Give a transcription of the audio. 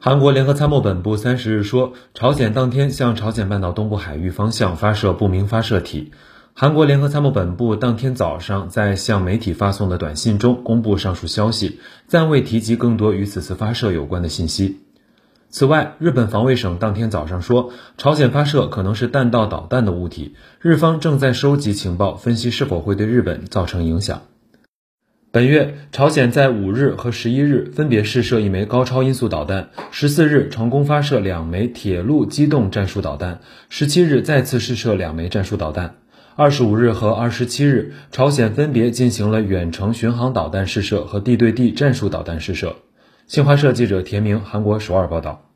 韩国联合参谋本部三十日说，朝鲜当天向朝鲜半岛东部海域方向发射不明发射体。韩国联合参谋本部当天早上在向媒体发送的短信中公布上述消息，暂未提及更多与此次发射有关的信息。此外，日本防卫省当天早上说，朝鲜发射可能是弹道导弹的物体，日方正在收集情报，分析是否会对日本造成影响。本月，朝鲜在五日和十一日分别试射一枚高超音速导弹，十四日成功发射两枚铁路机动战术导弹，十七日再次试射两枚战术导弹。二十五日和二十七日，朝鲜分别进行了远程巡航导弹试射和地对地战术导弹试射。新华社记者田明，韩国首尔报道。